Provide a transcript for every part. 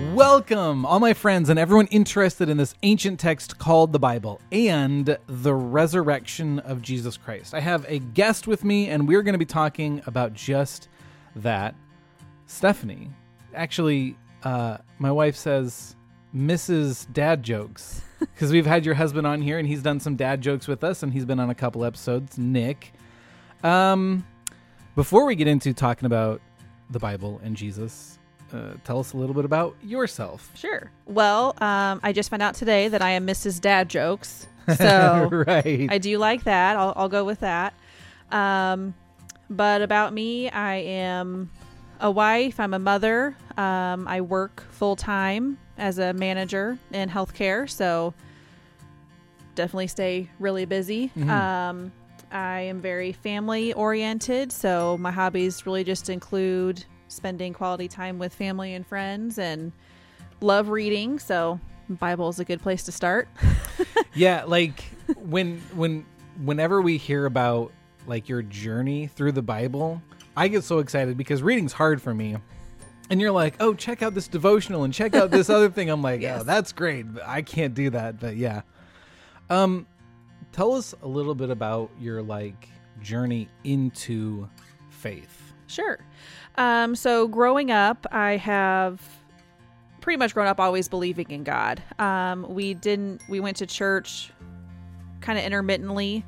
Welcome, all my friends and everyone interested in this ancient text called the Bible and the resurrection of Jesus Christ. I have a guest with me, and we're going to be talking about just that. Stephanie. Actually, uh, my wife says Mrs. Dad Jokes because we've had your husband on here and he's done some dad jokes with us, and he's been on a couple episodes. Nick. Um, before we get into talking about the Bible and Jesus, uh, tell us a little bit about yourself. Sure. Well, um, I just found out today that I am Mrs. Dad Jokes. So right. I do like that. I'll, I'll go with that. Um, but about me, I am a wife. I'm a mother. Um, I work full time as a manager in healthcare. So definitely stay really busy. Mhm. Um, I am very family oriented. So my hobbies really just include spending quality time with family and friends and love reading. So Bible is a good place to start. yeah, like when when whenever we hear about like your journey through the Bible, I get so excited because reading's hard for me. And you're like, "Oh, check out this devotional and check out this other thing." I'm like, Yes. "Oh, that's great." But I can't do that, but yeah. Um tell us a little bit about your like journey into faith. Sure. Um, so growing up, I have pretty much grown up always believing in God. Um, we didn't. We went to church kind of intermittently.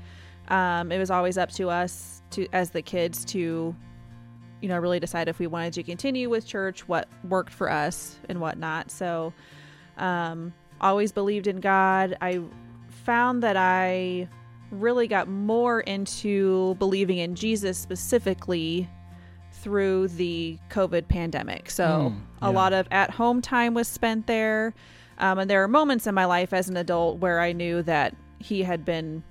Um, it was always up to us to as the kids to, you know, really decide if we wanted to continue with church, what worked for us and what not. So, um, always believed in God. I found that I really got more into believing in Jesus specifically through the COVID pandemic. So Mm, a lot of at home time was spent there. Um, and there are moments in my life as an adult where I knew that he had been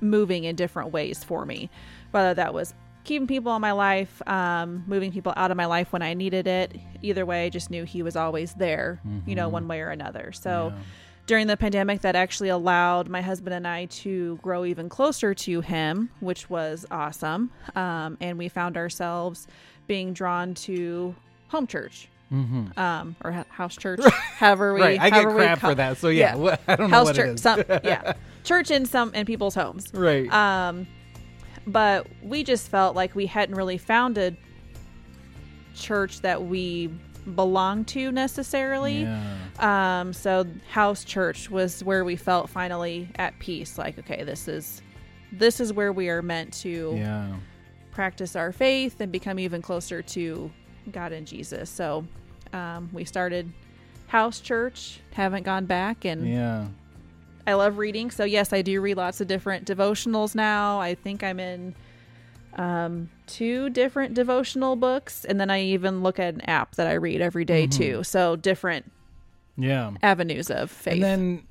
moving in different ways for me, whether that was keeping people in my life, um, moving people out of my life when I needed it. Either way, I just knew he was always there, you know, Mhm. one way or another. So Yeah. During the pandemic that actually allowed my husband and I to grow even closer to him, which was awesome. Um, and we found ourselves being drawn to home church Mhm. um, or ha- house church, however we. right, I get crap call- for that. So yeah, Yeah. I don't know House what church, it is. some yeah, church in some in people's homes. right. Um, but we just felt like we hadn't really founded church that we belonged to necessarily. yeah. Um, so house church was where we felt finally at peace. Like, okay, this is this is where we are meant to Yeah. practice our faith and become even closer to God and Jesus. So um, we started house church, haven't gone back, and Yeah. I love reading. So yes, I do read lots of different devotionals now. I think I'm in um, two different devotional books, and then I even look at an app that I read every day Mhm. too. So different Yeah. avenues of faith. And then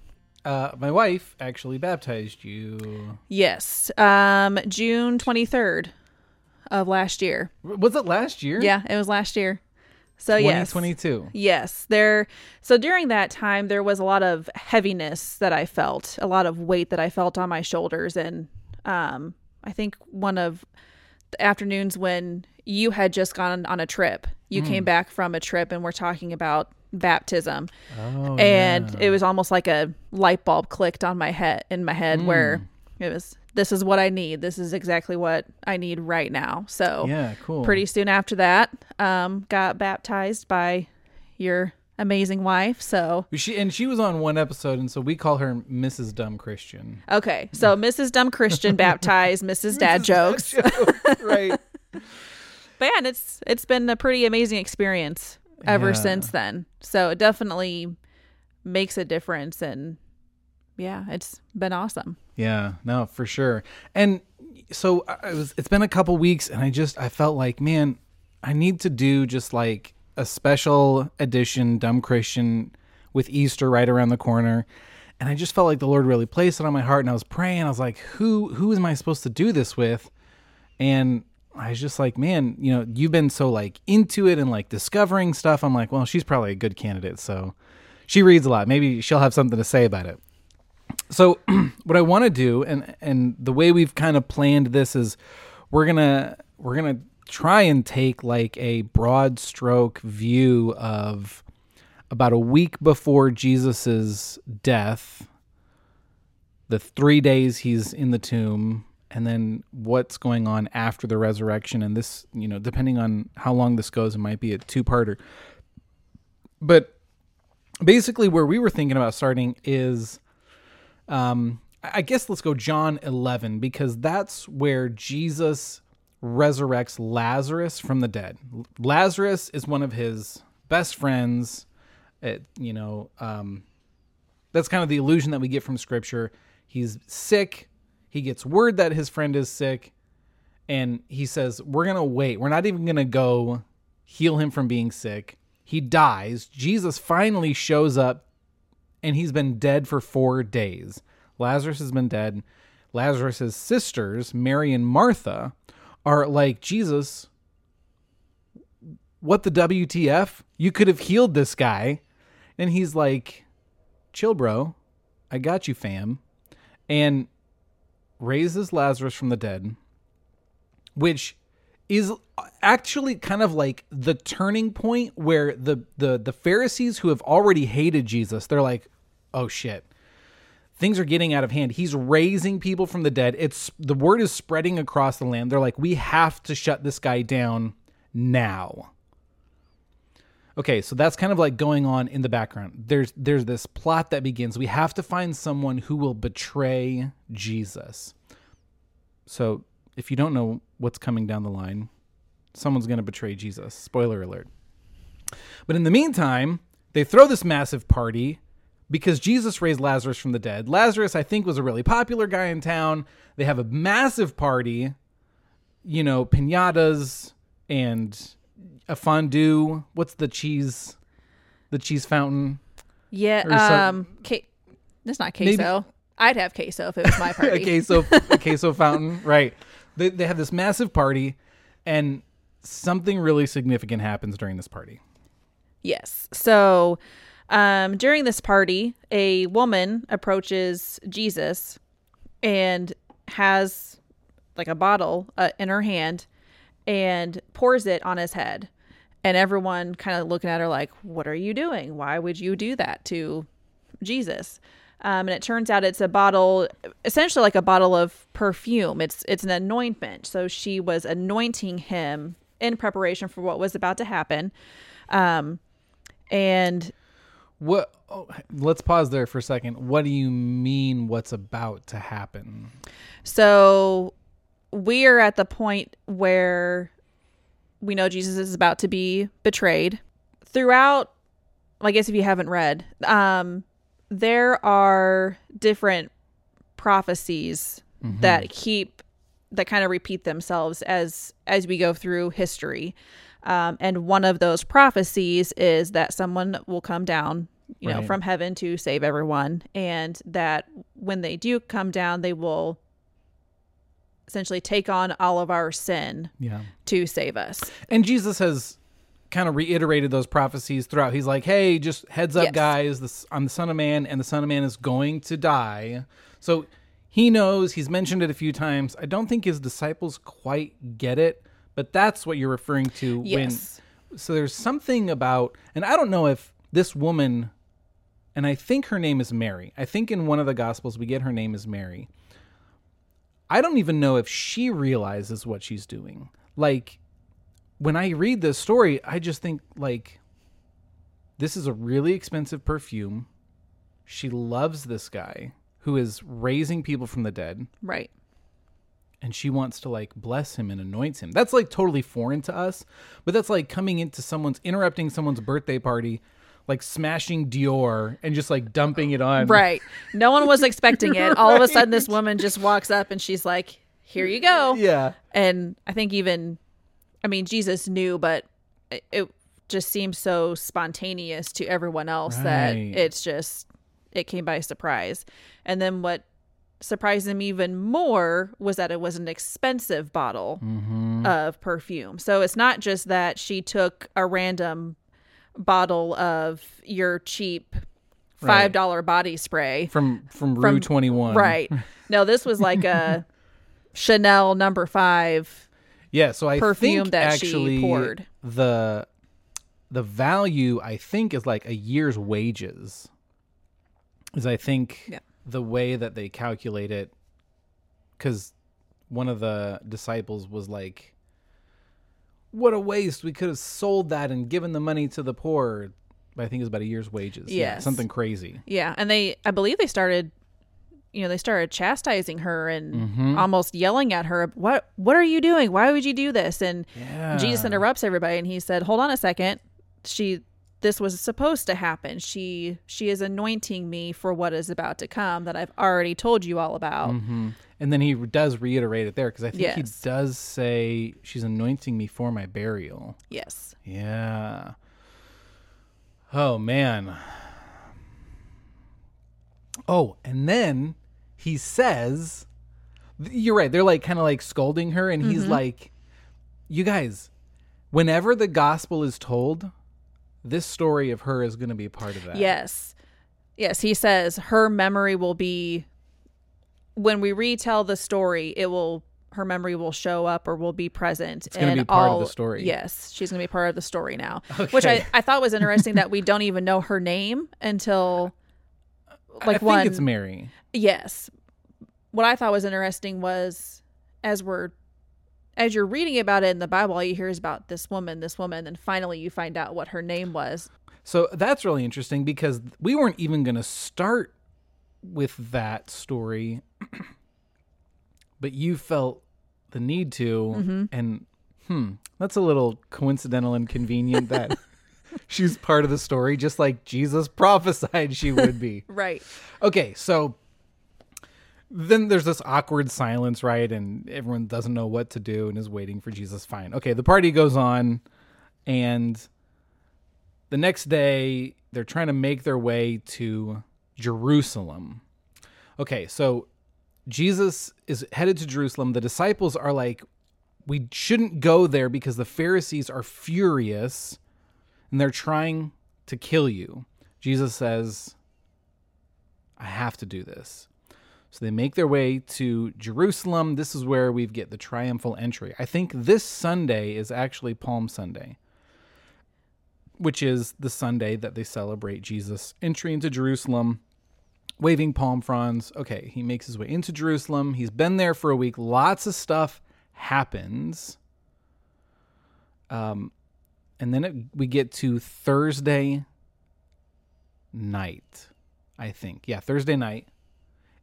uh, my wife actually baptized you. yes, um, June 23rd of last year. Was it last year? Yeah, it was last year. So yes, 2022. Yes, there. So during that time, there was a lot of heaviness that I felt, a lot of weight that I felt on my shoulders, and um, I think one of afternoons when you had just gone on a trip, you Mm. came back from a trip, and we're talking about baptism, Oh, and yeah. it was almost like a light bulb clicked on my head in my head where Mm. it was. This is what I need. This is exactly what I need right now. So yeah, cool. pretty soon after that um, got baptized by your amazing wife so She and she was on one episode, and so we call her Mrs. Dumb Christian. okay so mrs dumb christian baptized mrs dad jokes right? but yeah and it's it's been a pretty amazing experience ever Yeah. since then so it definitely makes a difference and yeah it's been awesome Yeah, no, for sure. And so uh, I I was. It's been a couple weeks, and I just I felt like, man, I need to do just like a special edition Dumb Christian with Easter right around the corner. And I just felt like the Lord really placed it on my heart, and I was praying. I was like, who who am I supposed to do this with? And I was just like, man, you know, you've been so like into it and like discovering stuff. I'm like, well, she's probably a good candidate. So she reads a lot. Maybe she'll have something to say about it. So what I want to do and and the way we've kind of planned this is we're going to we're going to try and take like a broad stroke view of about a week before Jesus's death, the three days he's in the tomb, and then what's going on after the resurrection. And this, you know, depending on how long this goes, it might be a two parter. But basically, where we were thinking about starting is, um, I guess let's go John 11 because that's where Jesus resurrects Lazarus from the dead. Lazarus is one of his best friends. It, you know, um, that's kind of the illusion that we get from scripture. He's sick. He gets word that his friend is sick. And he says, We're going to wait. We're not even going to go heal him from being sick. He dies. Jesus finally shows up, and he's been dead for four days. Lazarus has been dead. Lazarus's sisters, Mary and Martha, are like, Jesus, what the WTF? You could have healed this guy. And he's like, chill, bro. I got you, fam. And raises Lazarus from the dead, which is actually kind of like the turning point where the the the Pharisees who have already hated Jesus, they're like, "Oh shit. Things are getting out of hand. He's raising people from the dead. It's the word is spreading across the land. They're like, "We have to shut this guy down now." Okay, so that's kind of like going on in the background. There's there's this plot that begins. We have to find someone who will betray Jesus. So, if you don't know what's coming down the line, someone's going to betray Jesus. Spoiler alert. But in the meantime, they throw this massive party because Jesus raised Lazarus from the dead. Lazarus, I think, was a really popular guy in town. They have a massive party, you know, pinatas and a fondue. What's the cheese? The cheese fountain. Yeah, Or um, ca- it's not queso. I'd have queso if it was my party. a queso a queso fountain. Right. They they have this massive party, and something really significant happens during this party. Yes. So, um, during this party, a woman approaches Jesus and has like a bottle uh, in her hand and pours it on his head. And everyone kind of looking at her like, What are you doing? Why would you do that to Jesus? Um, and it turns out it's a bottle, essentially like a bottle of perfume. It's it's an anointment. So she was anointing him in preparation for what was about to happen. Um, and What? Oh, let's pause there for a second. What do you mean? What's about to happen? so we are at the point where we know Jesus is about to be betrayed. Throughout, I guess if you haven't read, um, there are different prophecies that keep that kind of repeat themselves as as we go through history. Um, and one of those prophecies is that someone will come down, you know, from heaven to save everyone, and that when they do come down, they will essentially take on all of our sin Yeah. to save us. And Jesus has kind of reiterated those prophecies throughout. He's like, "Hey, just heads up, Yes. guys. This, I'm the Son of Man, and the Son of Man is going to die." So he knows. He's mentioned it a few times. I don't think his disciples quite get it, but that's what you're referring to Yes. when. So there's something about, and I don't know if this woman, and I think her name is Mary. I think in one of the Gospels we get her name is Mary. I don't even know if she realizes what she's doing. Like when I read this story, I just think like this is a really expensive perfume. She loves this guy who is raising people from the dead Right. And she wants to like bless him and anoint him. That's like totally foreign to us, but that's like coming into someone's interrupting someone's birthday party, like smashing Dior and just like dumping it on. Right. No one was expecting it. All of a sudden, this woman just walks up and she's like, "Here you go." Yeah. And I think even, I mean, Jesus knew, but it, it just seems so spontaneous to everyone else that it's just it came by surprise. And then what surprised him even more was that it was an expensive bottle Mm-hmm. of perfume. So it's not just that she took a random bottle of your cheap five dollar body spray. From from Rue 21. Right. No, this was like a Chanel number five. Yeah, so I perfume think that she actually poured. the the value I think is like a year's wages. Is I think Yeah. The way that they calculate it cuz one of the disciples was like what a waste. We could have sold that and given the money to the poor. I think it's about a year's wages. Yeah, something crazy. Yeah, and they I believe they started you know, they started chastising her and Mm-hmm. almost yelling at her, "What what are you doing? Why would you do this?" And Yeah. Jesus interrupts everybody and he said, "Hold on a second. She this was supposed to happen. She she is anointing me for what is about to come that I've already told you all about." hmm And then he does reiterate it there because I think he does say she's anointing me for my burial. Yes. Yeah. Oh man. Oh, and then he says, "You're right." They're like kind of like scolding her, and he's like, "You guys, whenever the gospel is told, this story of her is going to be part of that." Yes. Yes, he says her memory will be when we retell the story, it will her memory will show up or will be present. It's gonna be part of the story. Yes, she's gonna be part of the story now. Which I, I thought was interesting that we don't even know her name until I like think one it's Mary. Yes. What I thought was interesting was as we're as you're reading about it in the Bible, all you hear is about this woman, this woman, and then finally you find out what her name was. So that's really interesting because we weren't even going to start with that story, but you felt the need to, Mm-hmm. and hmm, that's a little coincidental and convenient that she's part of the story, just like Jesus prophesied she would be. Right. Okay, so then there's this awkward silence, right? And everyone doesn't know what to do and is waiting for Jesus. Fine. Okay, the party goes on, and the next day they're trying to make their way to Jerusalem. Okay, so Jesus is headed to Jerusalem. The disciples are like, we shouldn't go there because the Pharisees are furious and they're trying to kill you. Jesus says, I have to do this. So they make their way to Jerusalem. This is where we get the triumphal entry. I think this Sunday is actually Palm Sunday, which is the Sunday that they celebrate Jesus' entry into Jerusalem, waving palm fronds. Okay, he makes his way into Jerusalem. He's been there for a week. Lots of stuff happens. Um, and then it, we get to Thursday night, I think. Yeah, Thursday night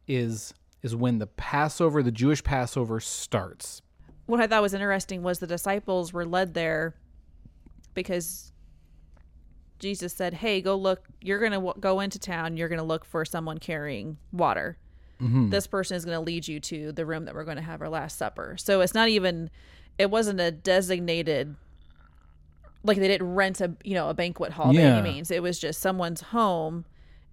is is when the Passover, the Jewish Passover starts. What I thought was interesting was the disciples were led there because Jesus said, "Hey, go look. You're going to w- go into town. You're going to look for someone carrying water. Mm-hmm. This person is going to lead you to the room that we're going to have our last supper." So it's not even it wasn't a designated like they didn't rent a, you know, a banquet hall by any means. It was just someone's home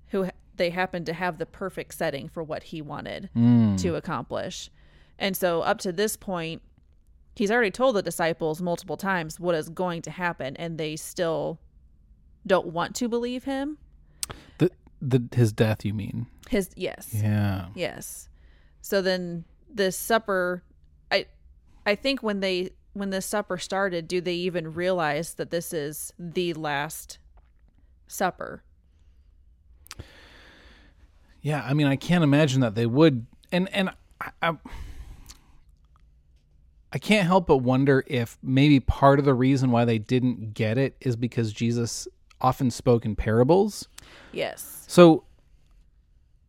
who they happened to have the perfect setting for what he wanted hmm. to accomplish. And so up to this point, he's already told the disciples multiple times what is going to happen and they still don't want to believe him. The the his death, you mean? His yes. Yeah. Yes. So then this supper I I think when they when this supper started, do they even realize that this is the last supper? Yeah, I mean, I can't imagine that they would, and and I, I, I can't help but wonder if maybe part of the reason why they didn't get it is because Jesus often spoke in parables. Yes. So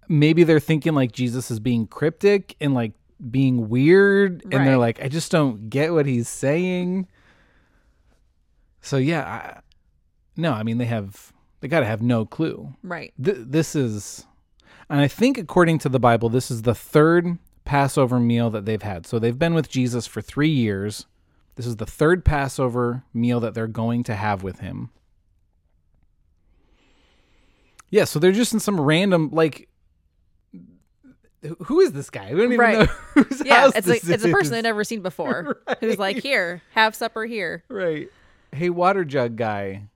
maybe they're thinking like Jesus is being cryptic and like being weird, and they're like, I just don't get what he's saying. So yeah, I, no, I mean they have they got to have no clue Right. th- this is and i think according to the bible this is the third passover meal that they've had. So they've been with jesus for three years. This is the third passover meal that they're going to have with him. Yeah so they're just in some random like who is this guy? We don't even Right. know whose Yeah, house it's this a, it's a person they've never seen before who's like, "Here, have supper here." right. Hey water jug guy.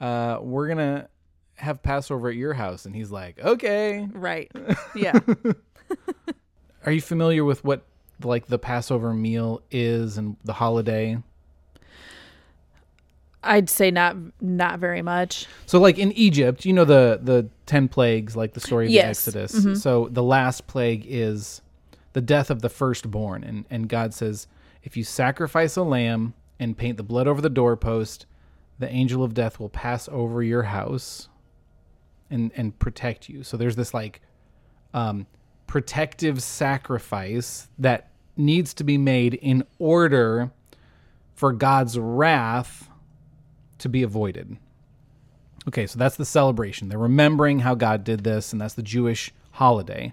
Uh we're gonna have passover at your house and he's like okay Right. Yeah. Are you familiar with what like the Passover meal is and the holiday? I'd say not not very much. So like in Egypt, you know the the 10 plagues like the story of Yes. the Exodus. Mm-hmm. So the last plague is the death of the firstborn and and God says if you sacrifice a lamb and paint the blood over the doorpost, the angel of death will pass over your house and and protect you. So there's this like um protective sacrifice that needs to be made in order for God's wrath to be avoided. Okay, so that's the celebration. They're remembering how God did this, and that's the Jewish holiday.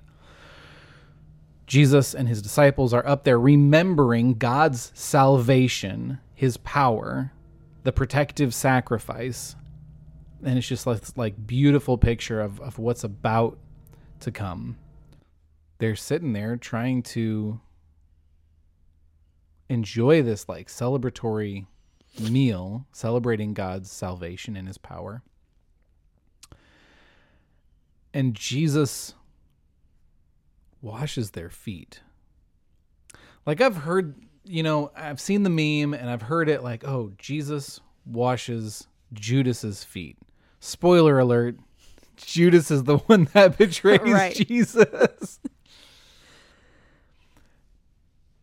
Jesus and his disciples are up there remembering God's salvation, his power, the protective sacrifice. And it's just like like beautiful picture of, of what's about to come. They're sitting there trying to enjoy this like celebratory meal celebrating God's salvation and his power. And Jesus washes their feet. Like I've heard, you know, I've seen the meme and I've heard it like, oh, Jesus washes Judas's feet. Spoiler alert, Judas is the one that betrays Right. Jesus.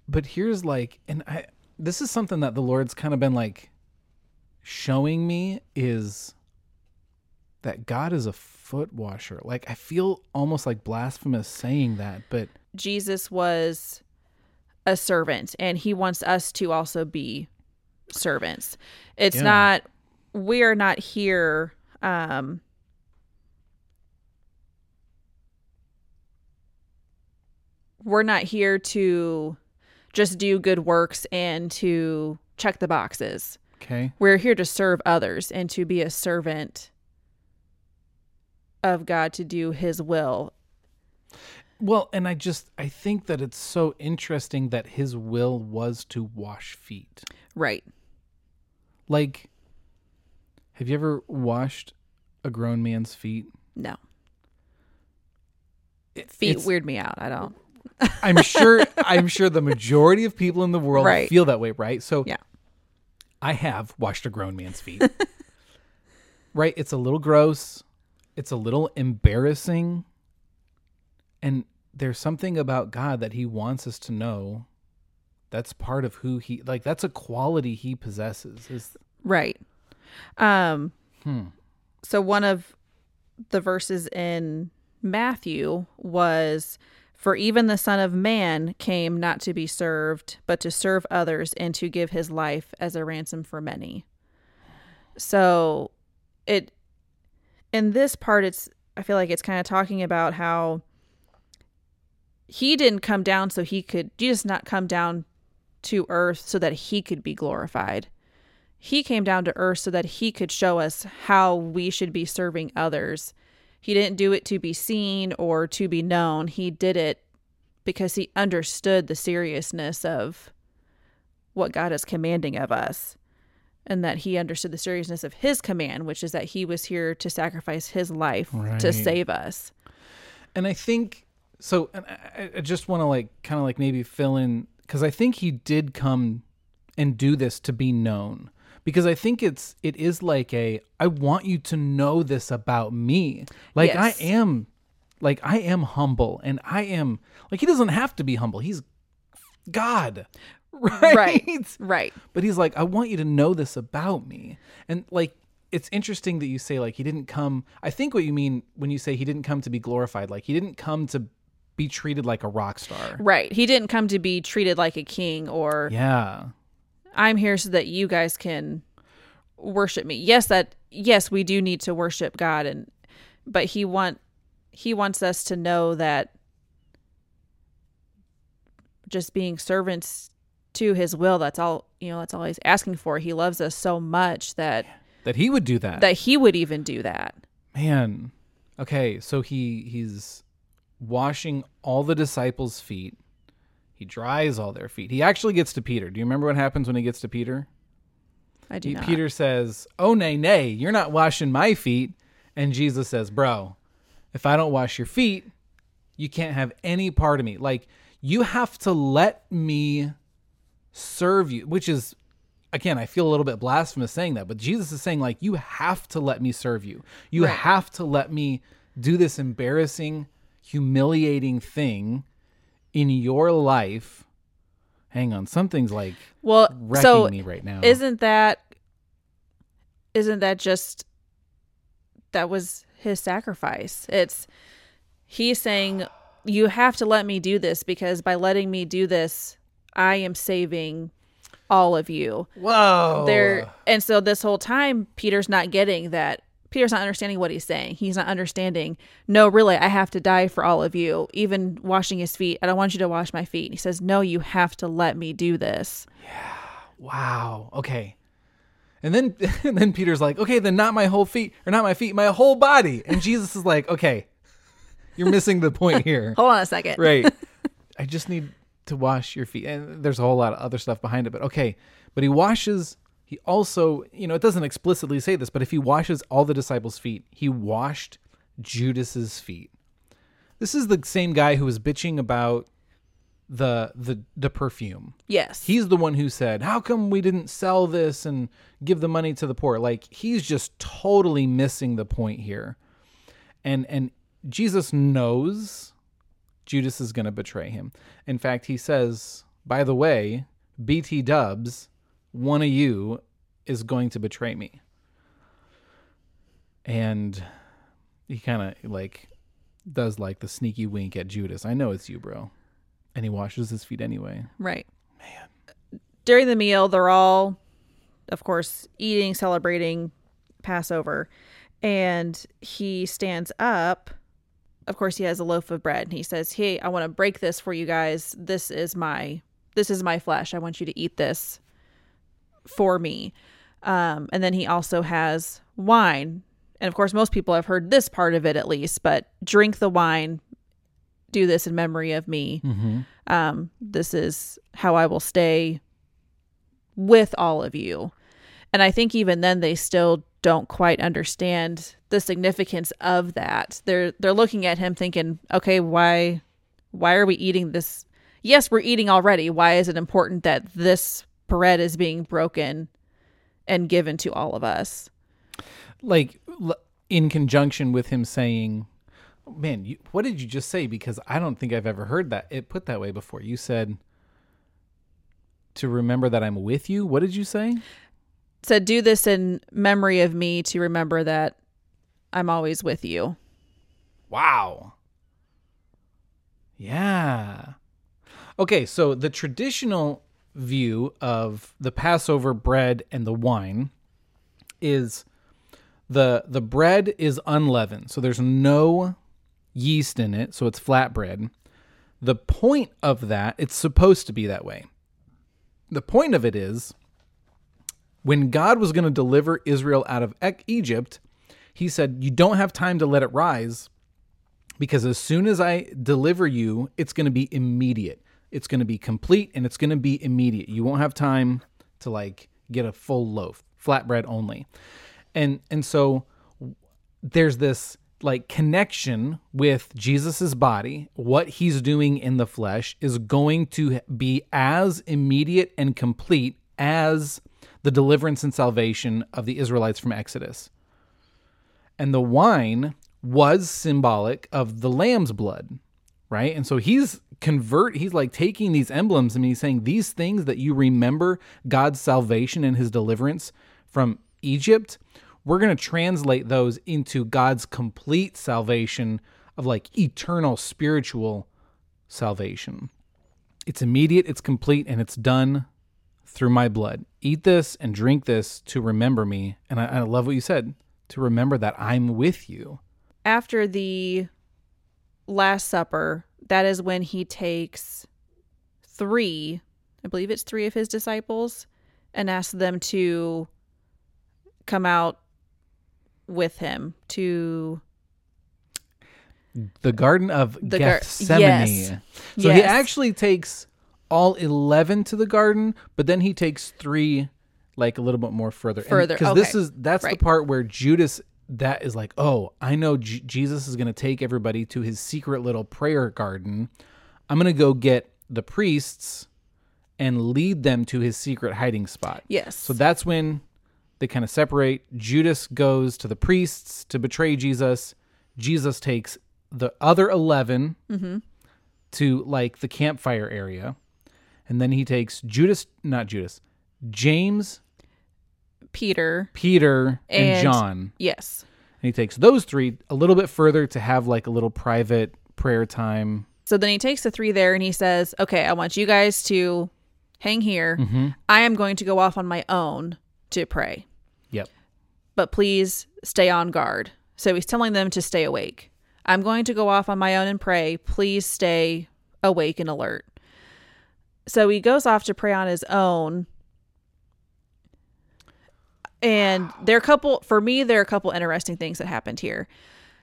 but here's like and I this is something that the Lord's kind of been like showing me is that God is a foot washer. Like I feel almost like blasphemous saying that, but Jesus was a servant and he wants us to also be servants. It's Yeah. not we are not here um we're not here to just do good works and to check the boxes. okay. We're here to serve others and to be a servant of God to do his will. Well, and I just I think that it's so interesting that his will was to wash feet. Right. Like have you ever washed a grown man's feet? No. It- Feet weird me out. I don't. I'm sure I'm sure the majority of people in the world Right. feel that way, right? So Yeah. I have washed a grown man's feet. right? It's a little gross. It's a little embarrassing. And there's something about God that he wants us to know that's part of who he like that's a quality he possesses. Is Right. Um hmm. So one of the verses in Matthew was for even the son of man came not to be served but to serve others and to give his life as a ransom for many. So it in this part it's I feel like it's kind of talking about how he didn't come down so he could Jesus not come down to earth so that he could be glorified. He came down to earth so that he could show us how we should be serving others. He didn't do it to be seen or to be known. He did it because he understood the seriousness of what God is commanding of us. And that he understood the seriousness of his command, which is that he was here to sacrifice his life Right. to save us. And I think so. And I, I just want to like kind of like maybe fill in because I think he did come and do this to be known. Because I think it's it is like a I want you to know this about me. Like Yes. I am, like I am humble, and I am like he doesn't have to be humble. He's God, right? Right. Right. But he's like, I want you to know this about me. And like, it's interesting that you say, like, he didn't come. I think what you mean when you say he didn't come to be glorified, like, he didn't come to be treated like a rock star. Right. He didn't come to be treated like a king or Yeah. I'm here so that you guys can worship me. Yes, that yes, we do need to worship God and but he want he wants us to know that just being servants to his will, that's all you know, that's all he's asking for. He loves us so much that That he would do that. that he would even do that. Man. Okay, so he he's washing all the disciples' feet. He dries all their feet. He actually gets to Peter. Do you remember what happens when he gets to Peter? I do He- not. Peter says, "Oh nay, nay, you're not washing my feet." And Jesus says, "Bro, if I don't wash your feet, you can't have any part of me. Like you have to let me serve you," which is again, I feel a little bit blasphemous saying that, but Jesus is saying like you have to let me serve you. You Right. have to let me do this embarrassing, humiliating thing in your life. Hang on, something's like Well, wrecking so me right now. isn't that isn't that just that was his sacrifice it's he's saying you have to let me do this because by letting me do this i am saving all of you Whoa. there and so this whole time peter's not getting that peter's not understanding what he's saying he's not understanding no really i have to die for all of you even washing his feet i don't want you to wash my feet he says no you have to let me do this Yeah. Wow. Okay. And then and then Peter's like, okay, then not my whole feet or not my feet, my whole body. And Jesus is like, okay, you're missing the point here. hold on a second right. I just need to wash your feet. And there's a whole lot of other stuff behind it, but okay. But he washes he also, you know, it doesn't explicitly say this, but if he washes all the disciples' feet, he washed Judas's feet. This is the same guy who was bitching about the the the perfume. yes He's the one who said, "How come we didn't sell this and give the money to the poor?" Like he's just totally missing the point here. And and Jesus knows Judas is going to betray him. In fact, he says, "By the way, BT Dubs, one of you is going to betray me." And he kind of like does like the sneaky wink at Judas. I know it's you, bro. And he washes his feet anyway. Right. Man. During the meal, they're all, of course, eating, celebrating Passover. And he stands up. Of course, he has a loaf of bread and he says, Hey, I want to break this for you guys. This is my this is my flesh. I want you to eat this for me. Um, and then he also has wine. And of course, most people have heard this part of it at least, but drink the wine, do this in memory of me Mm-hmm. um, this is how I will stay with all of you. And I think even then they still don't quite understand the significance of that. They're they're looking at him thinking, okay, why why are we eating this? Yes, we're eating already. Why is it important that this bread is being broken and given to all of us? like in conjunction with him saying man you, what did you just say? Because i don't think i've ever heard that it put that way before. You said to remember that i'm with you what did you say? Said, do this in memory of me to remember that I'm always with you. wow. Yeah. Okay so the traditional view of the passover bread and the wine is the the bread is unleavened so there's no yeast in it so it's flat bread the point of that it's supposed to be that way. The point of it is when god was going to deliver israel out of egypt he said you don't have time to let it rise because as soon as i deliver you it's going to be immediate it's going to be complete and it's going to be immediate. You won't have time to like get a full loaf flatbread only. And and so there's this like connection with Jesus's body, what he's doing in the flesh is going to be as immediate and complete as the deliverance and salvation of the Israelites from Exodus. And the wine was symbolic of the lamb's blood, right? And so he's convert he's like taking these emblems and he's saying these things that you remember God's salvation and his deliverance from Egypt we're going to translate those into God's complete salvation of like eternal spiritual salvation. It's immediate, it's complete, and it's done through my blood. Eat this and drink this to remember me. And I, I love what you said to remember that I'm with you. after the last supper that is when he takes three i believe it's three of his disciples and asks them to come out with him to The Garden of The gar- Gethsemane. yes. So he actually takes all 11 to the garden, but then he takes three like a little bit more further. Further, Because this is, that's the part where Judas, that is like, oh, I know J- Jesus is going to take everybody to his secret little prayer garden. I'm going to go get the priests and lead them to his secret hiding spot. Yes. So that's when they kind of separate. Judas goes to the priests to betray Jesus. Jesus takes the other 11 mm-hmm. to like the campfire area. And then he takes Judas, not Judas, James, Peter. Peter, and, And- John. Yes. And he takes those three a little bit further to have like a little private prayer time. So then he takes the three there and he says, Okay, I want you guys to hang here. Mm-hmm. I am going to go off on my own to pray, Yep. but please stay on guard. So he's telling them to stay awake. I'm going to go off on my own and pray. Please stay awake and alert. So he goes off to pray on his own. And there are a couple, for me, there are a couple interesting things that happened here.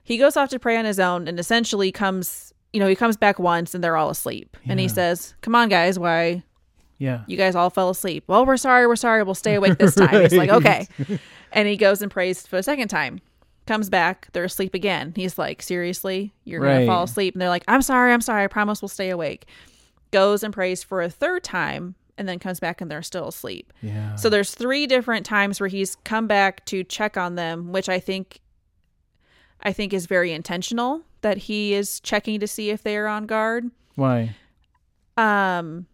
He goes off to pray on his own and essentially comes, you know, he comes back once and they're all asleep. And he says, Come on, guys, why Yeah. you guys all fell asleep. Well, we're sorry, we're sorry, we'll stay awake this time. He's like, Okay. And he goes and prays for a second time. Comes back, they're asleep again. He's like, Seriously? You're gonna fall asleep? And they're like, I'm sorry, I'm sorry, I promise we'll stay awake. Goes and prays for a third time and then comes back and they're still asleep. Yeah. So there's three different times where he's come back to check on them, which I think I think is very intentional that he is checking to see if they are on guard. Why? Um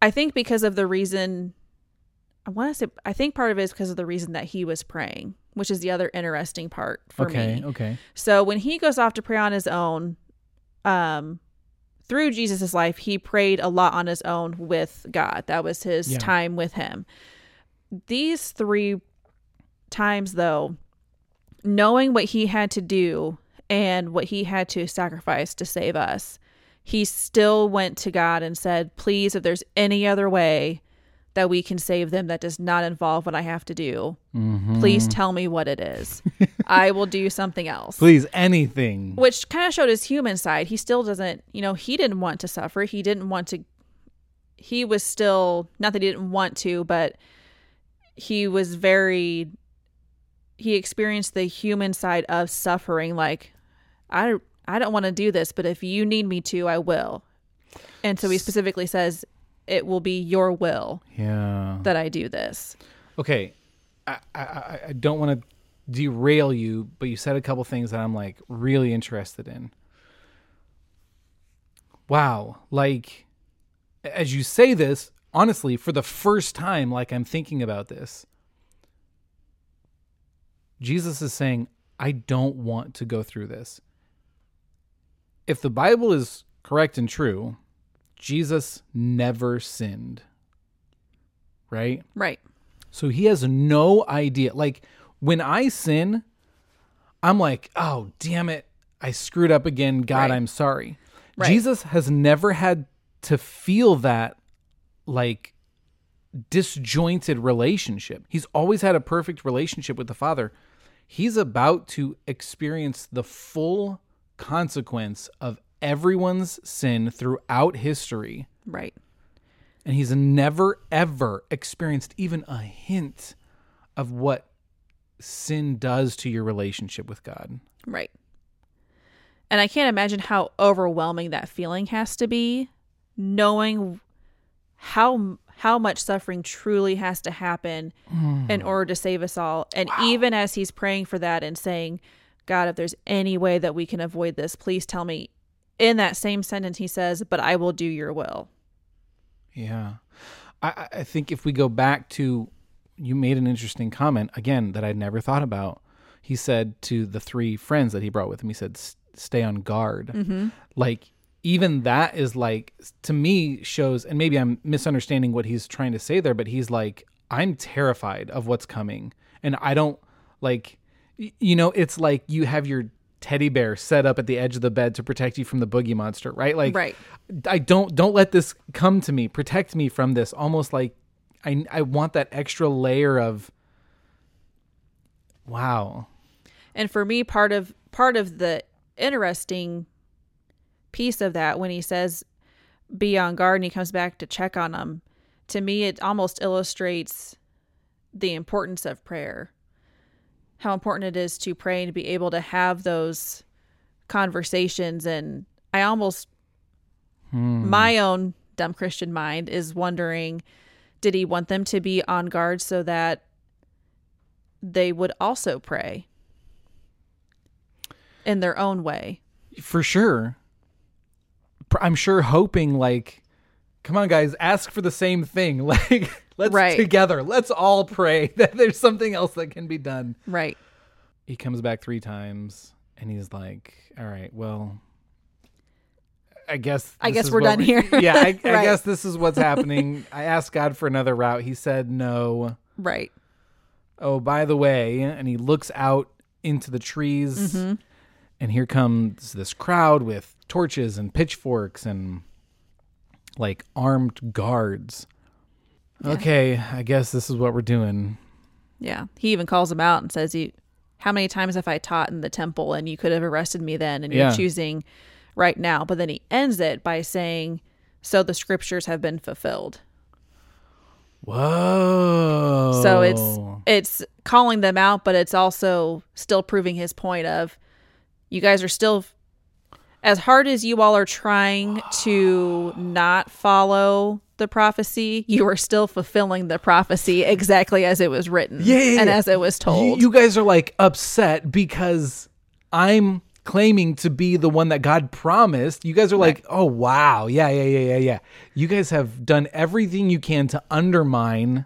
I think because of the reason I want to say I think part of it is because of the reason that he was praying, which is the other interesting part for okay. me. Okay. So when he goes off to pray on his own, um, through Jesus' life, he prayed a lot on his own with God. That was his Yeah. time with him. These three times, though, knowing what he had to do and what he had to sacrifice to save us, he still went to God and said, Please, if there's any other way that we can save them that does not involve what I have to do, Mm-hmm. please tell me what it is. I will do something else Please, anything. which kind of showed his human side. He still doesn't, you know, he didn't want to suffer. He didn't want to. He was still not that he didn't want to, but he was very. He experienced the human side of suffering. Like, I I don't want to do this, but if you need me to, I will. And so he specifically says, "It will be your will Yeah. that I do this." Okay. I, I, I- I don't want to derail you, but you said a couple things that I'm like really interested in. Wow. Like, as you say this, honestly, for the first time, like I'm thinking about this, Jesus is saying, I don't want to go through this. If the Bible is correct and true, Jesus never sinned. Right? Right. So he has no idea. Like when I sin, I'm like, oh, damn it. I screwed up again. God, Right. I'm sorry. Right. Jesus has never had to feel that like disjointed relationship. He's always had a perfect relationship with the Father. He's about to experience the full consequence of everyone's sin throughout history Right. and he's never ever experienced even a hint of what sin does to your relationship with God. Right. And I can't imagine how overwhelming that feeling has to be knowing how how much suffering truly has to happen hmm. in order to save us all. And even as he's praying for that and saying, God, if there's any way that we can avoid this, please tell me. In that same sentence, he says, But I will do your will. Yeah. I, I- think if we go back to, you made an interesting comment again that I'd never thought about. He said to the three friends that he brought with him, he said, stay on guard. Mm-hmm. Like, even that is like, to me, shows, and maybe I'm misunderstanding what he's trying to say there, but he's like, I'm terrified of what's coming. And I don't like, you know, it's like you have your teddy bear set up at the edge of the bed to protect you from the boogie monster, right? Like, Right. I don't don't let this come to me. Protect me from this. Almost like I I want that extra layer of wow. And for me, part of part of the interesting piece of that when he says be on guard and he comes back to check on them, to me it almost illustrates the importance of prayer. How important it is to pray and to be able to have those conversations and I almost hmm. my own dumb Christian mind is wondering did he want them to be on guard so that they would also pray in their own way? For sure. I'm sure hoping like come on guys, ask for the same thing. Like let's Right. together. Let's all pray that there's something else that can be done. Right. He comes back 3 times and he's like, "All right, well, I guess I guess we're done we- here." yeah, I, I guess this is what's happening. I asked God for another route. He said no. Right. Oh, by the way, and he looks out into the trees, Mm-hmm. and here comes this crowd with torches and pitchforks and like armed guards. Okay, I guess this is what we're doing. Yeah. He even calls him out and says, "You, how many times have I taught in the temple, and you could have arrested me then, and Yeah. you're choosing right now." But then he ends it by saying, "So the scriptures have been fulfilled." Whoa. So it's it's calling them out, but it's also still proving his point of, you guys are still, as hard as you all are trying to not follow the prophecy, you are still fulfilling the prophecy exactly as it was written, Yeah, yeah, and as it was told. You guys are like upset because I'm claiming to be the one that God promised. You guys are like, oh wow, yeah, yeah, yeah, yeah, yeah. You guys have done everything you can to undermine,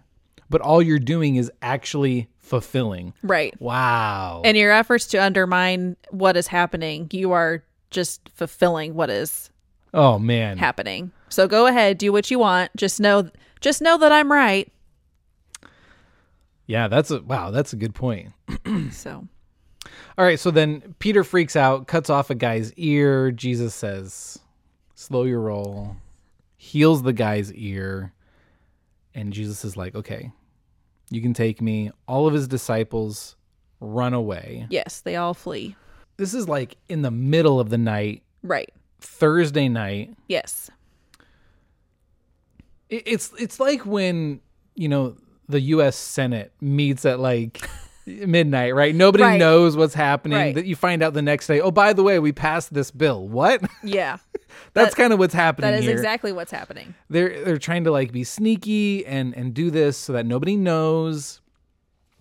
but all you're doing is actually fulfilling. right. Wow. And your efforts to undermine what is happening, you are just fulfilling what is oh man. happening. So go ahead, do what you want. Just know, just know that I'm right. Yeah, that's a wow, that's a good point. So All right, so then Peter freaks out, cuts off a guy's ear. Jesus says, "Slow your roll." Heals the guy's ear. And Jesus is like, "Okay. You can take me." All of his disciples run away. yes, they all flee. This is like in the middle of the night, Right. Thursday night. Yes. It- It's it's like when, you know, the US Senate meets at like midnight, right? Nobody Right. knows what's happening. Right. That you find out the next day, "Oh, by the way, we passed this bill." What? Yeah. That's That- kind of what's happening That is here. exactly what's happening. they're they're trying to like be sneaky and and do this so that nobody knows.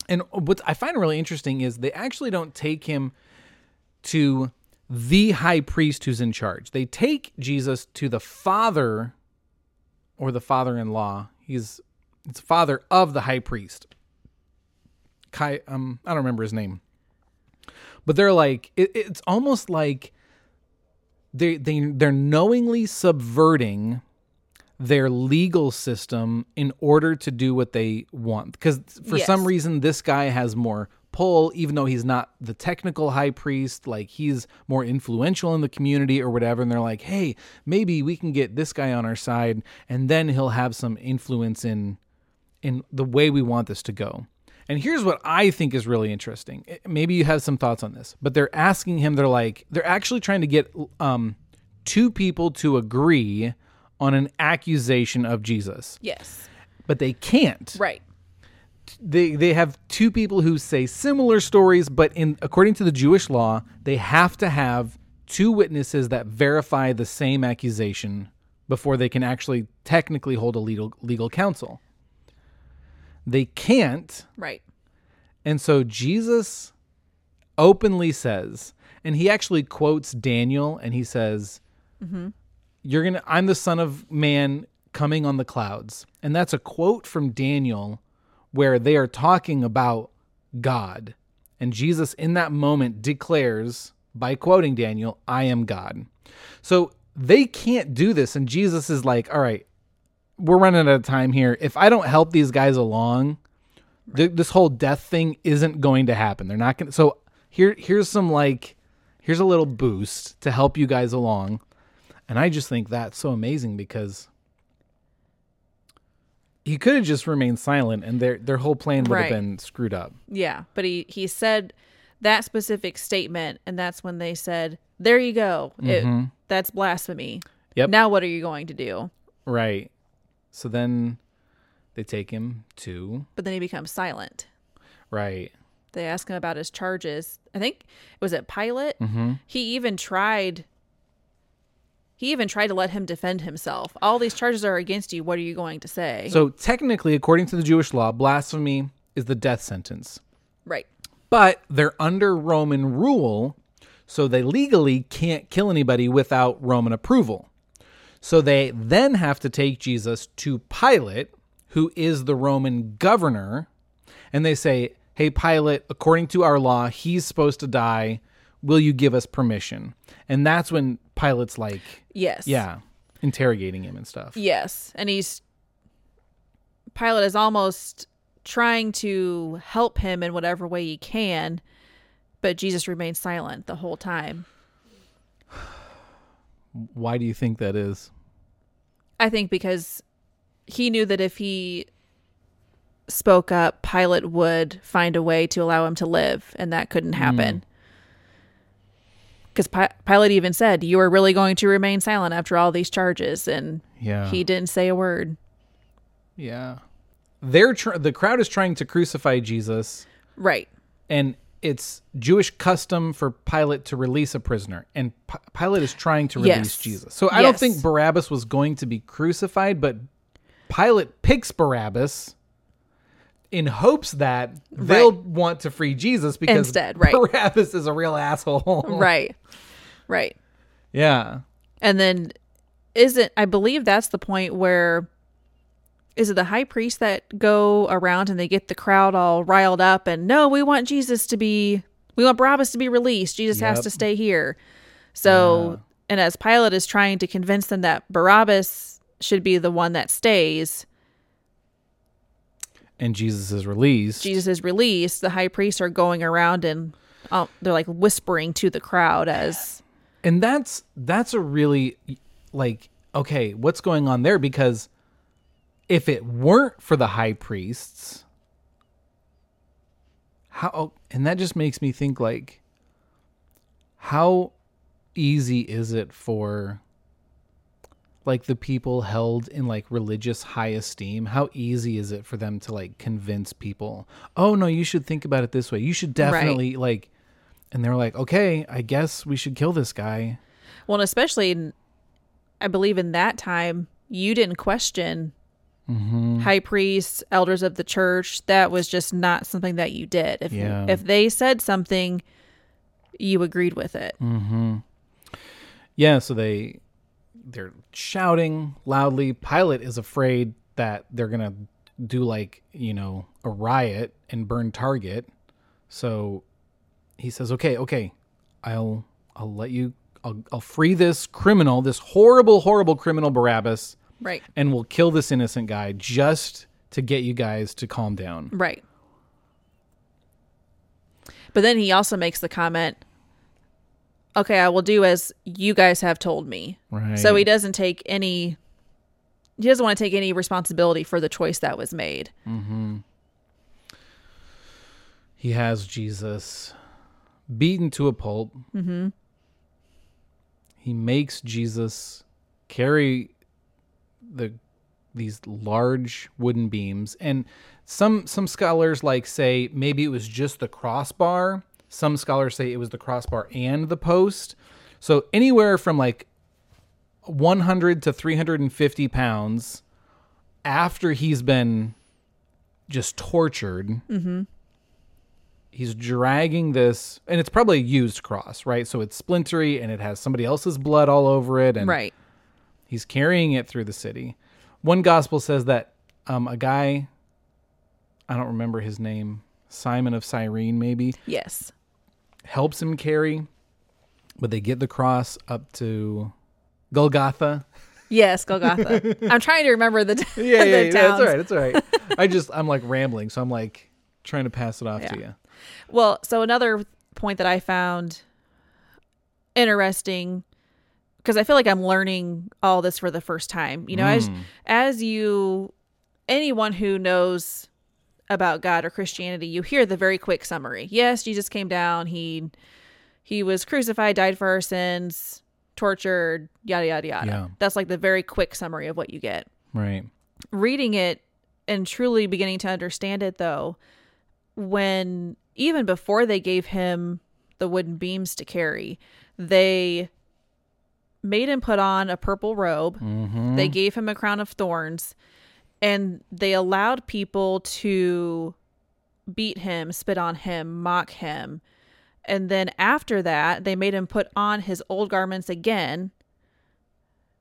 And what I find really interesting is they actually don't take him to the high priest who's in charge. They take Jesus to the father or the father-in-law. He's it's father of the high priest. Kai um I don't remember his name. But they're like it, it's almost like they they they're knowingly subverting their legal system in order to do what they want because for Yes. some reason this guy has more pull even though he's not the technical high priest like he's more influential in the community or whatever and they're like hey maybe we can get this guy on our side and then he'll have some influence in in the way we want this to go. And here's what I think is really interesting. Eh, Maybe you have some thoughts on this, but they're asking him, they're like, they're actually trying to get um, two people to agree on an accusation of Jesus, Yes. but they can't. Right. They, they have two people who say similar stories, but in according to the Jewish law, they have to have two witnesses that verify the same accusation before they can actually technically hold a legal legal counsel. They can't Right. and so Jesus openly says, and he actually quotes Daniel and he says, mm-hmm. You're gonna I'm the son of man coming on the clouds. And that's a quote from Daniel where they are talking about God. And Jesus in that moment declares by quoting Daniel, I am God. So they can't do this. And Jesus is like, All right, we're running out of time here. If I don't help these guys along, th- this whole death thing isn't going to happen. They're not going to. So here, here's some like, here's a little boost to help you guys along. And I just think that's so amazing because he could have just remained silent and their their whole plan would Right. have been screwed up. Yeah. But he he said that specific statement, and that's when they said, "There you go. It, that's blasphemy." Yep. Now what are you going to do? Right. So then they take him to But then he becomes silent. right. They ask him about his charges. I think was it Pilate. Mm-hmm. He even tried. He even tried to let him defend himself. All these charges are against you. What are you going to say? So technically, according to the Jewish law, blasphemy is the death sentence. right. But they're under Roman rule, so they legally can't kill anybody without Roman approval. So they then have to take Jesus to Pilate, who is the Roman governor, and they say, Hey, Pilate, according to our law, he's supposed to die. Will you give us permission? And that's when Pilate's like, Yes. Yeah, interrogating him and stuff. Yes. And he's Pilate is almost trying to help him in whatever way he can, but Jesus remains silent the whole time. Why do you think that is? I think because he knew that if he spoke up, Pilate would find a way to allow him to live, and that couldn't happen. Hmm. Because Pi- Pilate even said, You are really going to remain silent after all these charges. And Yeah. he didn't say a word. yeah. They're tr- the crowd is trying to crucify Jesus. Right. and it's Jewish custom for Pilate to release a prisoner, and P- Pilate is trying to release Yes. Jesus. So I don't think Barabbas was going to be crucified, but Pilate picks Barabbas in hopes that they'll want to free Jesus because Instead, right. Barabbas is a real asshole. Right. Right. Yeah. And then isn't I believe that's the point where is it the high priest that go around and they get the crowd all riled up and no, we want Jesus to be we want Barabbas to be released. Jesus has to stay here. So and as Pilate is trying to convince them that Barabbas should be the one that stays, And Jesus is released. Jesus is released, the high priests are going around and oh, they're like whispering to the crowd as and that's that's a really like okay what's going on there because if it weren't for the high priests how and that just makes me think like how easy is it for like the people held in like religious high esteem how easy is it for them to like convince people oh no you should think about it this way you should definitely like and they're like okay i guess we should kill this guy Well, and especially, in, I believe in that time, you didn't question Mm-hmm. high priests, elders of the church. That was just not something that you did. If Yeah. if they said something, you agreed with it. Mm. Yeah, so they they're shouting loudly. Pilate is afraid that they're gonna do like you know a riot and burn Target. So he says, "Okay, okay, I'll I'll let you. I'll I'll free this criminal, this horrible, horrible criminal Barabbas, Right. and we'll kill this innocent guy just to get you guys to calm down." Right. But then he also makes the comment, "Okay, I will do as you guys have told me." Right. So he doesn't take any he doesn't want to take any responsibility for the choice that was made. he has Jesus beaten to a pulp. Mm-hmm. He makes Jesus carry the these large wooden beams, and some some scholars like say maybe it was just the crossbar. Some scholars say it was the crossbar and the post. So anywhere from like 100 to 350 pounds after he's been just tortured Mm-hmm. he's dragging this and it's probably a used cross right so it's splintery and it has somebody else's blood all over it and Right. he's carrying it through the city one gospel says that um, a guy i don't remember his name simon of cyrene maybe Yes. Helps him carry but they get the cross up to golgotha. Yes, Golgotha. I'm trying to remember the, t- yeah, the yeah, yeah that's all right that's all right. I just i'm like rambling so i'm like trying to pass it off to you Well, so another point that I found interesting because I feel like I'm learning all this for the first time. You know, as hmm. as you anyone who knows about God or Christianity, you hear the very quick summary. Yes, Jesus came down, he he was crucified, died for our sins, tortured, yada yada yada. Yeah. That's like the very quick summary of what you get. right reading it and truly beginning to understand it though when even before they gave him the wooden beams to carry they made him put on a purple robe. Mm-hmm. They gave him a crown of thorns, and they allowed people to beat him, spit on him, mock him. And then after that, they made him put on his old garments again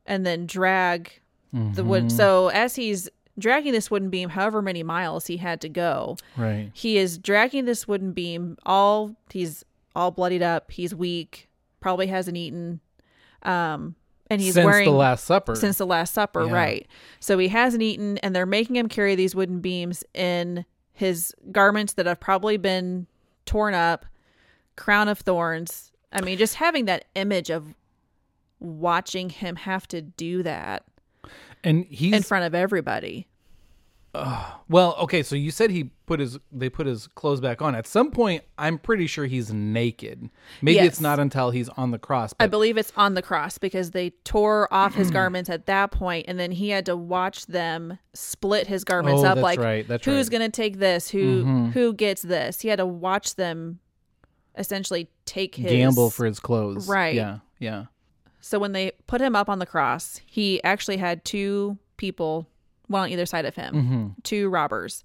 and then drag the wood. So as he's dragging this wooden beam, however many miles he had to go, Right. he is dragging this wooden beam all he's all bloodied up, he's weak, probably hasn't eaten. Um and he's Since wearing the Last Supper. since the last supper Yeah. right so he hasn't eaten and they're making him carry these wooden beams in his garments that have probably been torn up crown of thorns i mean just having that image of watching him have to do that and he's in front of everybody well, okay. So you said he put his they put his clothes back on. At some point, I'm pretty sure he's naked. Maybe Yes. it's not until he's on the cross. i believe it's on the cross because they tore off his garments at that point and then he had to watch them split his garments Oh, up that's like right, that's who's right. Mm-hmm. gonna take this who who gets this he had to watch them essentially take his gamble for his clothes. Right. Yeah. Yeah. So when they put him up on the cross, he actually had two people, one on either side of him, Mm-hmm. two robbers.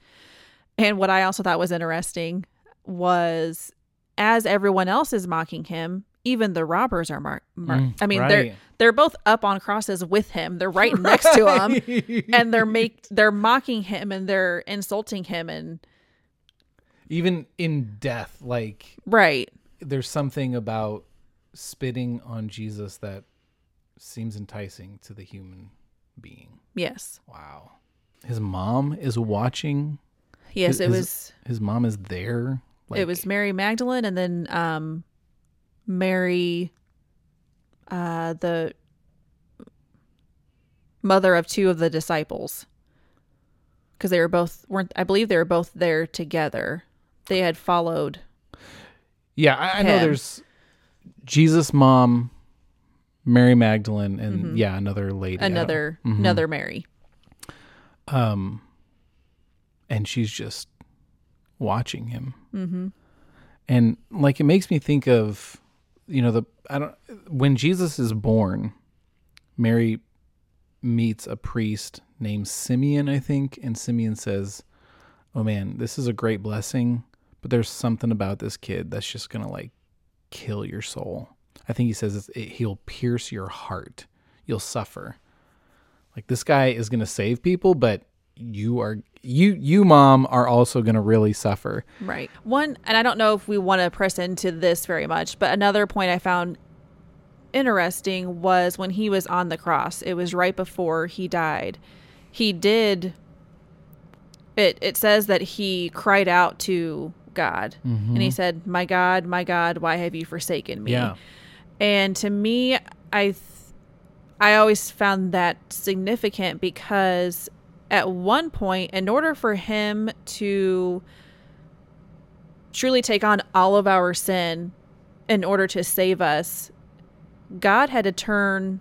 And what I also thought was interesting was as everyone else is mocking him, even the robbers are mar- mar- Mm, I mean, right. they're they're both up on crosses with him. They're right next to him, and they're make they're mocking him and they're insulting him and Even in death, like right. there's something about spitting on Jesus that seems enticing to the human being. Yes, Wow. His mom is watching. yes, His- it was His mom is there. Like, it was Mary Magdalene and then um Mary uh the mother of two of the disciples because they were both weren't I believe they were both there together. They had followed. Yeah, I, I know there's Jesus' mom, Mary Magdalene, and yeah, another lady. Don't- Mm-hmm. Another another Mary. um, and she's just watching him. Mm-hmm. And like, it makes me think of, you know, the I don't when Jesus is born, Mary meets a priest named Simeon, I think, and Simeon says, "Oh man, this is a great blessing, but there's something about this kid that's just gonna like kill your soul." I think he says it's, it, he'll pierce your heart. You'll suffer. Like this guy is gonna save people, but you are you you mom are also gonna really suffer. Right. One, and I don't know if we want to press into this very much, but another point I found interesting was when he was on the cross. It was right before he died. He did. It it says that he cried out to God, mm-hmm. and he said, "My God, my God, why have you forsaken me?" Yeah. And to me, I th- I always found that significant because at one point, in order for him to truly take on all of our sin in order to save us, God had to turn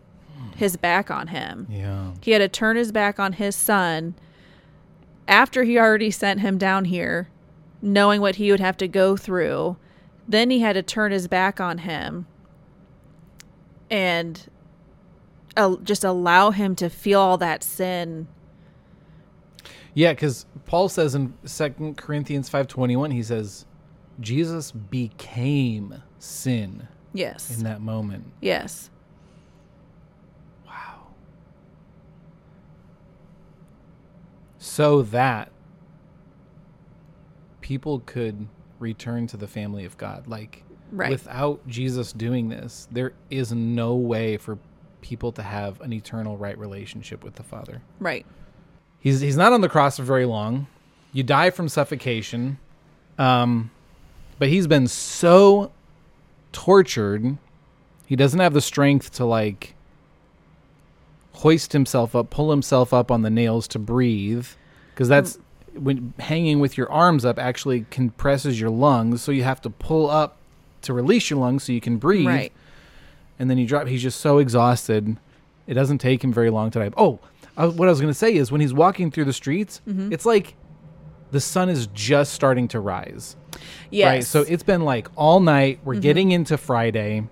his back on him. Yeah. He had to turn his back on his son after he already sent him down here, knowing what he would have to go through. Then he had to turn his back on him and uh, just allow him to feel all that sin. Yeah, because Paul says in Second Corinthians five twenty one, he says, Jesus became sin Yes. in that moment. Yes. Wow. So that people could return to the family of God. Like Right. without Jesus doing this, there is no way for people to have an eternal right relationship with the Father. Right. He's he's not on the cross for very long. You die from suffocation. Um but he's been so tortured. He doesn't have the strength to like hoist himself up, pull himself up on the nails to breathe because that's when hanging with your arms up actually compresses your lungs, so you have to pull up to release your lungs so you can breathe Right. and then he drop. He's just so exhausted. It doesn't take him very long to die. Oh, I, what I was going to say is when he's walking through the streets, Mm-hmm. it's like the sun is just starting to rise. Yes. Mm-hmm. Right. So it's been like all night. We're getting into Friday.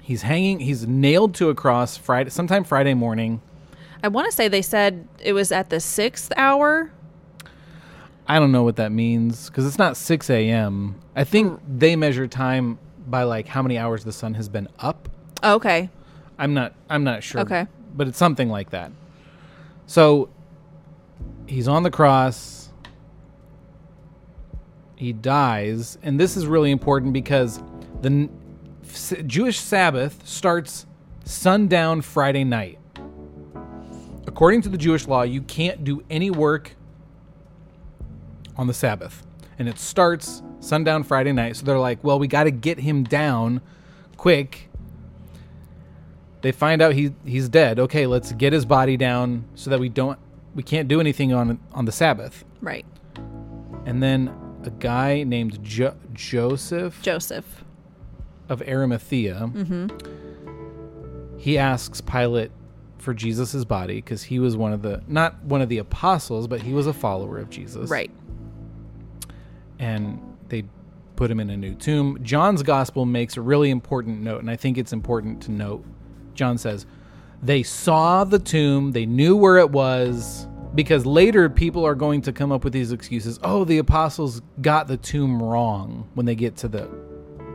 He's hanging. He's nailed to a cross Friday, sometime Friday morning. I want to say they said it was at the sixth hour. I don't know what that means because it's not 6 a.m. I think they measure time by like how many hours the sun has been up. Oh, okay. I'm not. I'm not sure. Okay. but it's something like that. So he's on the cross. He dies, and this is really important because the n- Jewish Sabbath starts sundown Friday night. According to the Jewish law, you can't do any work on the Sabbath. And it starts sundown Friday night. So they're like, well, we got to get him down quick. They find out he he's dead. Okay, let's get his body down so that we don't we can't do anything on on the Sabbath. Right. And then a guy named jo- Joseph Joseph. of Arimathea. Hmm. He asks Pilate for Jesus's body because he was one of the not one of the apostles, but he was a follower of Jesus. Right. And they put him in a new tomb. John's gospel makes a really important note, and I think it's important to note. John says, They saw the tomb, they knew where it was, because later people are going to come up with these excuses. Oh, the apostles got the tomb wrong when they get to the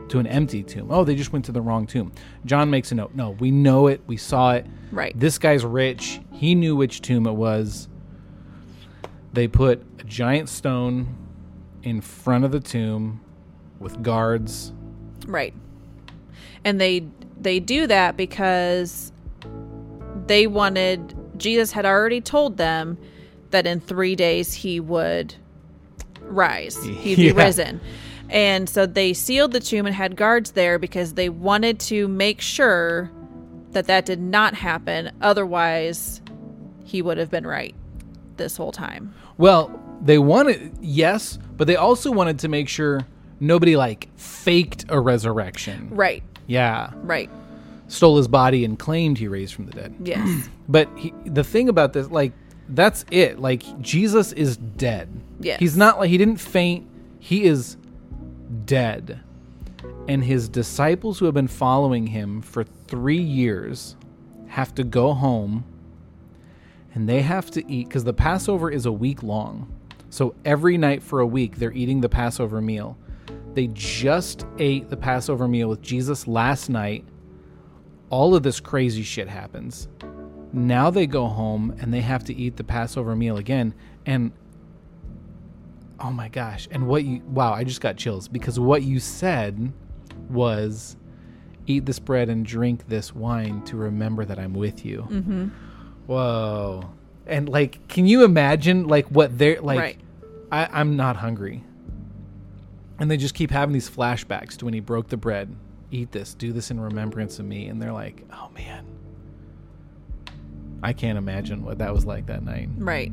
to an empty tomb. Oh, they just went to the wrong tomb. John makes a note. No, we know it, we saw it. Right. This guy's rich. He knew which tomb it was. They put a giant stone in front of the tomb with guards. Right. And they they do that because they wanted Jesus had already told them that in 3 days he would rise. He'd be risen. And so they sealed the tomb and had guards there because they wanted to make sure that that did not happen otherwise he would have been right this whole time. Well, they wanted yes, but they also wanted to make sure nobody like faked a resurrection. Right. Yeah. Right. Stole his body and claimed he raised from the dead. Yes. But he, the thing about this, like, that's it. Like, Jesus is dead. Yeah. He's not like, he didn't faint. He is dead. And his disciples who have been following him for three years have to go home and they have to eat because the Passover is a week long. So every night for a week, they're eating the Passover meal. They just ate the Passover meal with Jesus last night. All of this crazy shit happens. Now they go home and they have to eat the Passover meal again. And oh my gosh. And what you, wow, I just got chills because what you said was eat this bread and drink this wine to remember that I'm with you. Mm-hmm. Whoa. And like, can you imagine like what they're like? Right. I, I'm not hungry. And they just keep having these flashbacks to when he broke the bread. Eat this, do this in remembrance of me. And they're like, oh man. I can't imagine what that was like that night. Right.